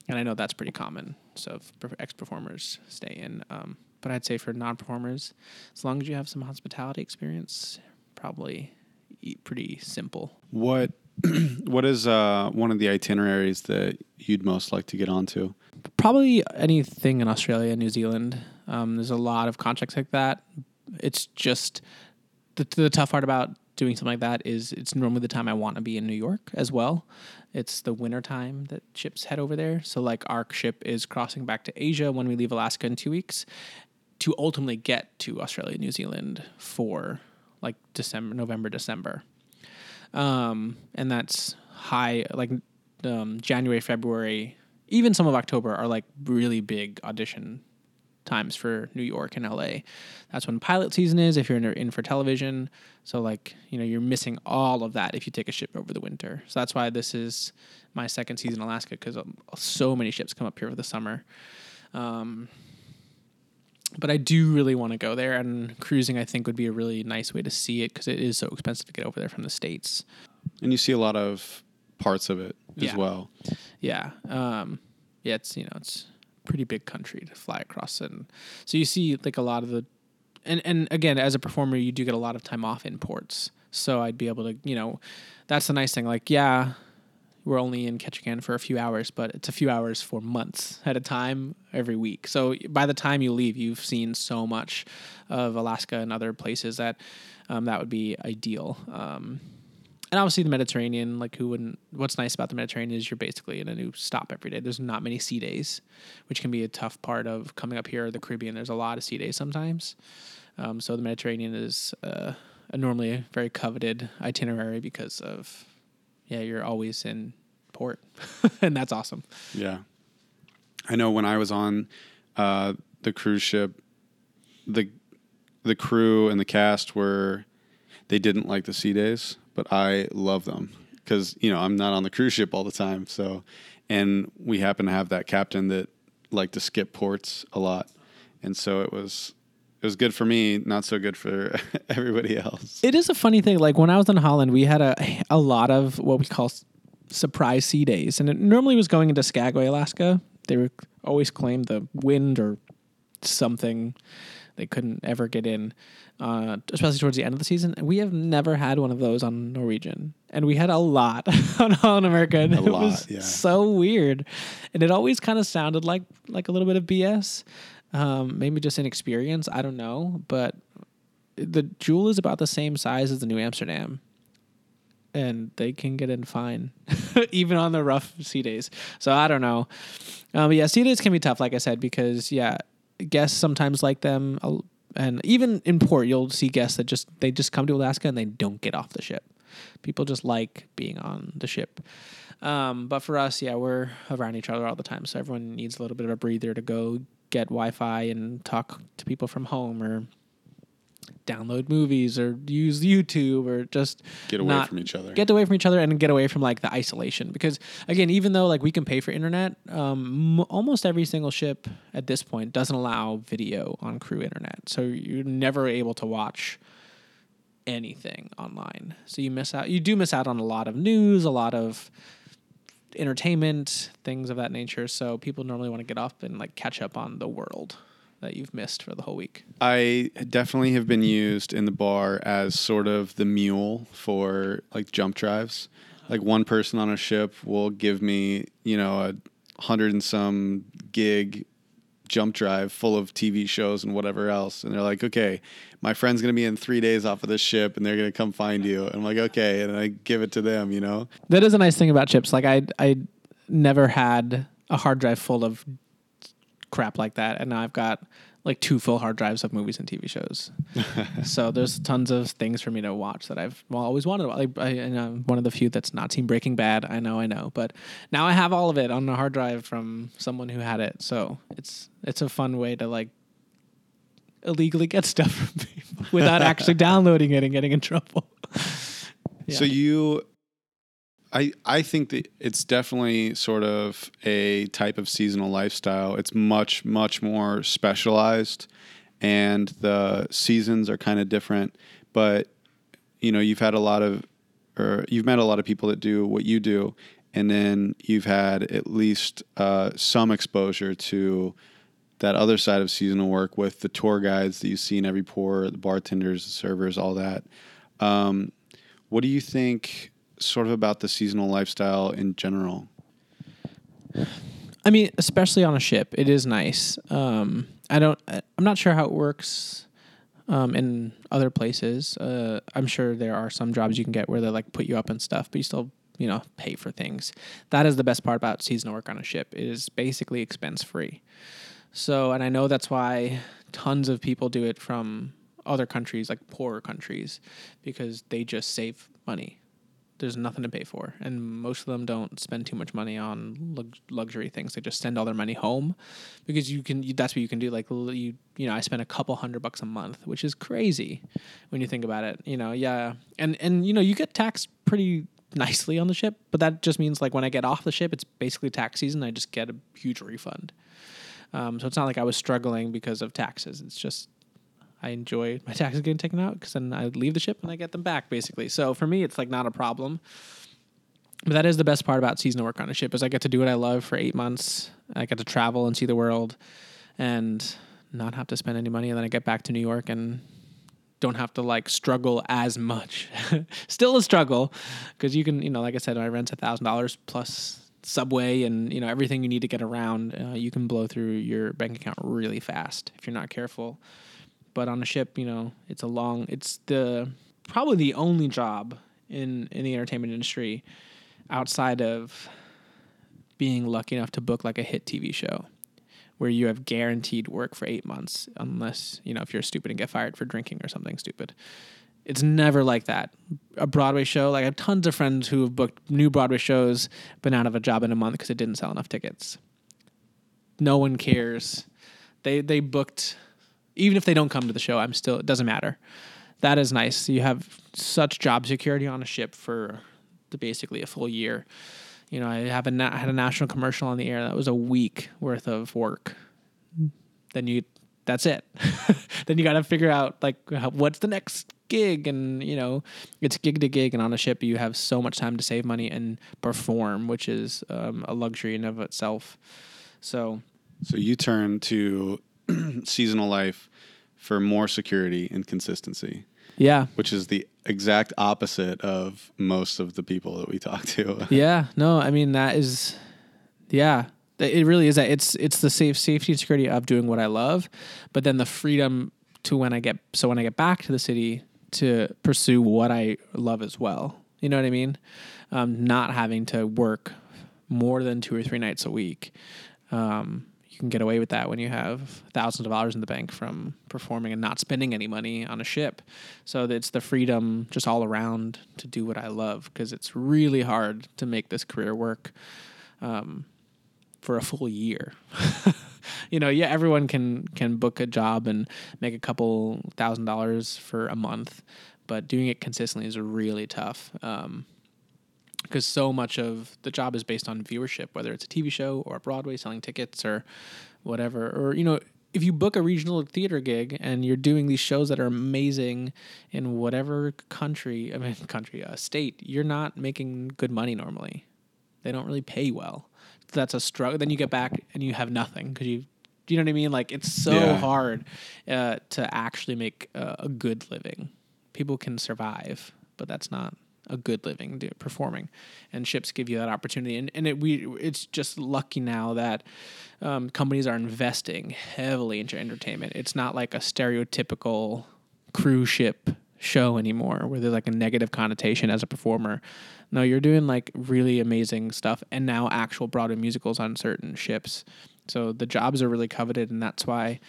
and I know that's pretty common. So ex performers stay in. Um, but I'd say for non performers, as long as you have some hospitality experience, probably pretty simple. What what is uh, one of the itineraries that you'd most like to get onto? Probably anything in Australia, New Zealand. Um, there's a lot of contracts like that. It's just the, the tough part about doing something like that is it's normally the time I want to be in New York as well. It's the winter time that ships head over there. So like our ship is crossing back to Asia when we leave Alaska in two weeks to ultimately get to Australia, New Zealand for like December, November, December. Um, and that's high, like um, January, February, even some of October are like really big audition times for New York and LA. That's when pilot season is if you're in, in, for television. So like, you know, you're missing all of that if you take a ship over the winter. So that's why this is my second season in Alaska because so many ships come up here for the summer. Um, but I do really want to go there, and cruising I think would be a really nice way to see it because it is so expensive to get over there from the states. And you see a lot of parts of it as yeah. well. Yeah, um, yeah, it's you know it's pretty big country to fly across and so you see like a lot of the and and again as a performer you do get a lot of time off in ports so i'd be able to you know that's the nice thing like yeah we're only in Ketchikan for a few hours, but it's a few hours for months at a time every week. So by the time you leave, you've seen so much of Alaska and other places that um, that would be ideal. Um, and obviously the Mediterranean, like who wouldn't? What's nice about the Mediterranean is you're basically in a new stop every day. There's not many sea days, which can be a tough part of coming up here. The Caribbean, there's a lot of sea days sometimes. Um, so the Mediterranean is uh, a normally a very coveted itinerary because of yeah, you're always in port, and that's awesome. Yeah, I know when I was on uh, the cruise ship, the the crew and the cast were they didn't like the sea days but I love them because you know I'm not on the cruise ship all the time. So, and we happen to have that captain that liked to skip ports a lot, and so it was it was good for me, not so good for everybody else. It is a funny thing. Like when I was in Holland, we had a a lot of what we call surprise sea days, and it normally was going into Skagway, Alaska. They were always claimed the wind or something they couldn't ever get in uh, especially towards the end of the season. We have never had one of those on Norwegian, and we had a lot on Holland America. And a it lot, was yeah. so weird, and it always kind of sounded like like a little bit of BS. Um, maybe just inexperience. I don't know, but the Jewel is about the same size as the New Amsterdam, and they can get in fine, even on the rough sea days. So I don't know. Um, yeah, sea days can be tough, like I said, because yeah, guests sometimes like them and even in port you'll see guests that just they just come to alaska and they don't get off the ship people just like being on the ship um, but for us yeah we're around each other all the time so everyone needs a little bit of a breather to go get wi-fi and talk to people from home or download movies or use YouTube or just get away not, from each other. Get away from each other and get away from like the isolation. Because again, even though like we can pay for internet, um, m- almost every single ship at this point doesn't allow video on crew internet. So you're never able to watch anything online. So you miss out. You do miss out on a lot of news, a lot of entertainment, things of that nature. So people normally want to get up and like catch up on the world that you've missed for the whole week? I definitely have been used in the bar as sort of the mule for like jump drives. Like one person on a ship will give me, you know, a hundred and some gig jump drive full of TV shows and whatever else. And they're like, okay, my friend's to be in three days off of this ship and they're to come find you. And I'm like, okay. And I give it to them, you know? That is a nice thing about chips. Like, I, I never had a hard drive full of crap like that, and now I've got like two full hard drives of movies and TV shows. so there's tons of things for me to watch that I've well always wanted. Like I, am one of the few that's not seen Breaking Bad. I know, I know, but now I have all of it on a hard drive from someone who had it. So it's it's a fun way to like illegally get stuff from people without actually downloading it and getting in trouble. yeah. So you I, I think that it's definitely sort of a type of seasonal lifestyle. It's much, much more specialized, and the seasons are kind of different. But, you know, you've had a lot of, or you've met a lot of people that do what you do, and then you've had at least uh, some exposure to that other side of seasonal work with the tour guides that you see in every port, the bartenders, the servers, all that. Um, what do you think, sort of, about the seasonal lifestyle in general? I mean, especially on a ship, it is nice. Um, I don't. I'm not sure how it works um, in other places. Uh, I'm sure there are some jobs you can get where they like put you up and stuff, but you still you know pay for things. That is the best part about seasonal work on a ship. It is basically expense free. So, and I know that's why tons of people do it from other countries, like poorer countries, because they just save money. There's nothing to pay for, and most of them don't spend too much money on lux- luxury things. They just send all their money home, because you can. You, that's what you can do. Like you, you know, I spend a couple hundred bucks a month, which is crazy when you think about it. You know, yeah, and and you know, you get taxed pretty nicely on the ship, but that just means like when I get off the ship, it's basically tax season. I just get a huge refund. Um, so it's not like I was struggling because of taxes. It's just I enjoy my taxes getting taken out because then I leave the ship and I get them back basically. So for me, it's like not a problem. But that is the best part about seasonal work on a ship is I get to do what I love for eight months. I get to travel and see the world, and not have to spend any money. And then I get back to New York and don't have to like struggle as much. Still a struggle because you can, you know, like I said, I rent a thousand dollars plus subway and you know everything you need to get around. Uh, you can blow through your bank account really fast if you're not careful. But on a ship, you know, it's a long. It's the probably the only job in in the entertainment industry outside of being lucky enough to book like a hit TV show where you have guaranteed work for eight months, unless, you know, if you're stupid and get fired for drinking or something stupid. It's never like that. A Broadway show, like I have tons of friends who have booked new Broadway shows, been out of a job in a month because it didn't sell enough tickets. No one cares. They they booked, even if they don't come to the show, I'm still. It doesn't matter. That is nice. You have such job security on a ship for the, basically a full year. You know, I have a na- had a national commercial on the air that was a week worth of work. Then you that's it. then you got to figure out like what's the next gig and you know it's gig to gig and on a ship you have so much time to save money and perform which is um, a luxury in of itself so so you turn to seasonal life for more security and consistency yeah which is the exact opposite of most of the people that we talk to yeah no i mean that is yeah it really is that it's it's the safe safety and security of doing what I love, but then the freedom to when I get so when I get back to the city to pursue what I love as well. You know what I mean? Um, not having to work more than two or three nights a week. Um, you can get away with that when you have thousands of dollars in the bank from performing and not spending any money on a ship. So it's the freedom just all around to do what I love because it's really hard to make this career work. Um, for a full year. you know, yeah, everyone can can book a job and make a couple thousand dollars for a month, but doing it consistently is really tough. Um, because so much of the job is based on viewership, whether it's a TV show or a Broadway selling tickets or whatever. Or, you know, if you book a regional theater gig and you're doing these shows that are amazing in whatever country, I mean, country, uh, state, you're not making good money normally. They don't really pay well So that's a struggle. Then you get back and you have nothing because you, do you know what I mean? Like it's so yeah. hard uh, to actually make a, a good living. People can survive, but that's not a good living do, performing and ships give you that opportunity. And, and it we it's just lucky now that um, companies are investing heavily into entertainment. It's not like a stereotypical cruise ship show anymore where there's like a negative connotation as a performer. No, you're doing like really amazing stuff and now actual Broadway musicals on certain ships. So the jobs are really coveted and that's why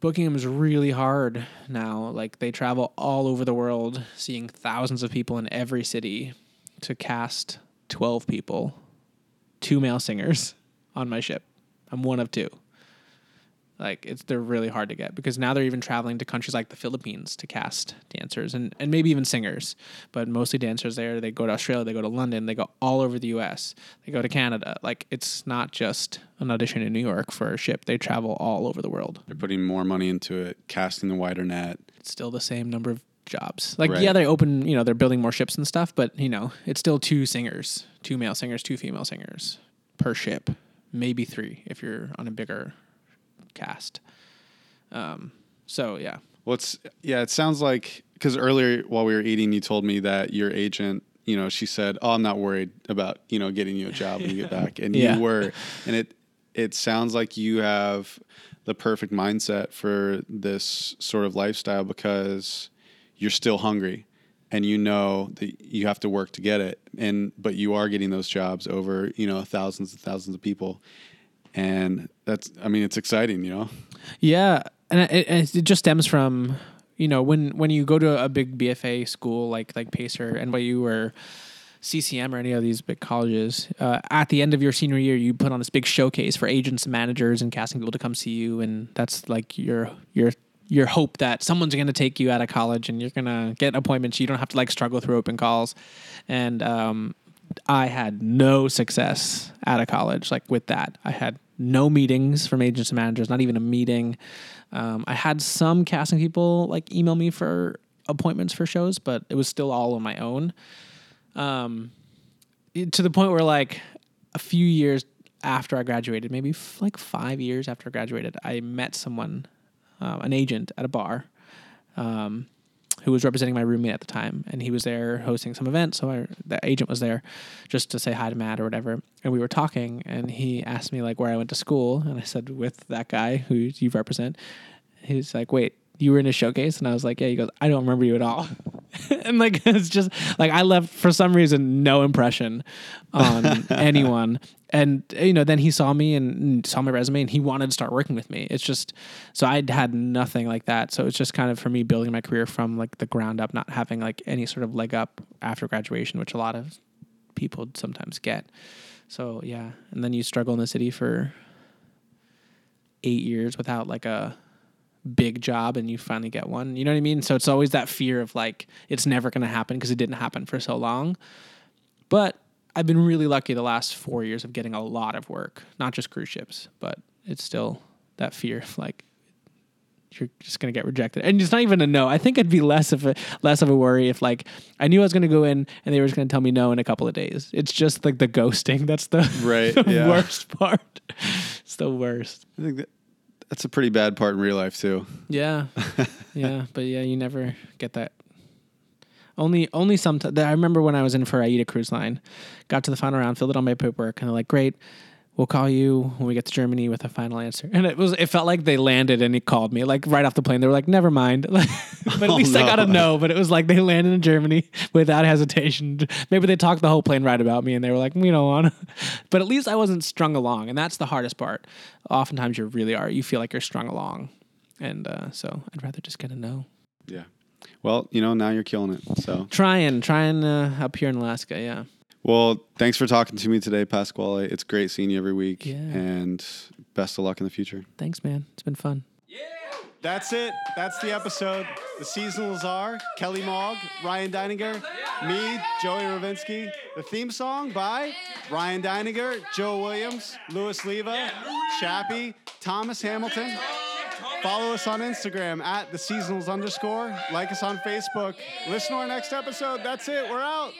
booking is really hard now. Like they travel all over the world, seeing thousands of people in every city to cast 12 people, two male singers on my ship. I'm one of two. Like it's they're really hard to get because now they're even traveling to countries like the Philippines to cast dancers and, and maybe even singers, but mostly dancers there. They go to Australia, they go to London, they go all over the US, they go to Canada. Like it's not just an audition in New York for a ship. They travel all over the world. They're putting more money into it, casting the wider net. It's still the same number of jobs. Like Right. yeah, they open, you know, they're building more ships and stuff, but you know, it's still two singers, two male singers, two female singers per ship, maybe three if you're on a bigger cast. Um, so yeah, Well, it's yeah. It sounds like because earlier while we were eating, you told me that your agent, you know, she said, "Oh, I'm not worried about you know getting you a job when you get back," and Yeah. you were, and it it sounds like you have the perfect mindset for this sort of lifestyle because you're still hungry and you know that you have to work to get it and but you are getting those jobs over you know thousands and thousands of people and that's i mean it's exciting you know Yeah, and it, it just stems from you know when when you go to a big BFA school like like Pacer, NYU or CCM or any of these big colleges, uh, at the end of your senior year, you put on this big showcase for agents and managers and casting people to come see you, and that's like your your your hope that someone's going to take you out of college and you're going to get appointments. You don't have to like struggle through open calls, and um, I had no success out of college. Like with that, I had no meetings from agents and managers, not even a meeting. Um, I had some casting people like email me for appointments for shows, but it was still all on my own. Um, to the point where like a few years after I graduated, maybe f- like five years after I graduated, I met someone, uh, an agent at a bar. Um, who was representing my roommate at the time, and he was there hosting some event. So I, the agent was there just to say hi to Matt or whatever. And we were talking, and he asked me like where I went to school, and I said with that guy who you represent. He was like, "Wait, you were in a showcase?" And I was like, "Yeah." He goes, "I don't remember you at all." and like it's just like I left for some reason no impression on anyone. And you know, then he saw me and, saw my resume, and he wanted to start working with me. It's just so i'd had nothing like that. So it's just kind of for me building my career from like the ground up, not having like any sort of leg up after graduation, which a lot of people sometimes get. So yeah, and then you struggle in the city for eight years without like a big job and you finally get one. You know what I mean? So it's always that fear of like it's never going to happen because it didn't happen for so long. But I've been really lucky the last 4 years of getting a lot of work, not just cruise ships, but it's still that fear of like you're just gonna get rejected, and it's not even a no. I think it'd be less of a less of a worry if like I knew I was gonna go in and they were just gonna tell me no in a couple of days. It's just like the ghosting that's the, Right, the yeah. worst part. It's the worst. I think that that's a pretty bad part in real life too. Yeah, yeah, but yeah, you never get that. Only, only sometimes. I remember when I was in for Aida Cruise Line, got to the final round, filled it on my paperwork, and they're like, "Great, we'll call you when we get to Germany with a final answer." And it was, it felt like they landed and he called me like right off the plane. They were like, "Never mind," but at Oh, least I got a no. no. But it was like they landed in Germany without hesitation. Maybe they talked the whole plane right about me, and they were like, "We don't want to." But at least I wasn't strung along, and that's the hardest part. Oftentimes, you really are. You feel like you're strung along, and uh, so I'd rather just get a no. Yeah. Well, you know, now you're killing it. So, Trying, trying uh, up here in Alaska. Yeah. well, thanks for talking to me today, Pasquale. It's great seeing you every week, Yeah. and best of luck in the future. Thanks, man. It's been fun. That's it. That's the episode. The seasonals are Kelly Mogg, Ryan Deininger, me, Joey Ravinsky. The theme song by Ryan Deininger, Joe Williams, Louis Leva, Chappie, Thomas Hamilton. Follow us on Instagram at the seasonals underscore. Like us on Facebook. Listen to our next episode. That's it. We're out.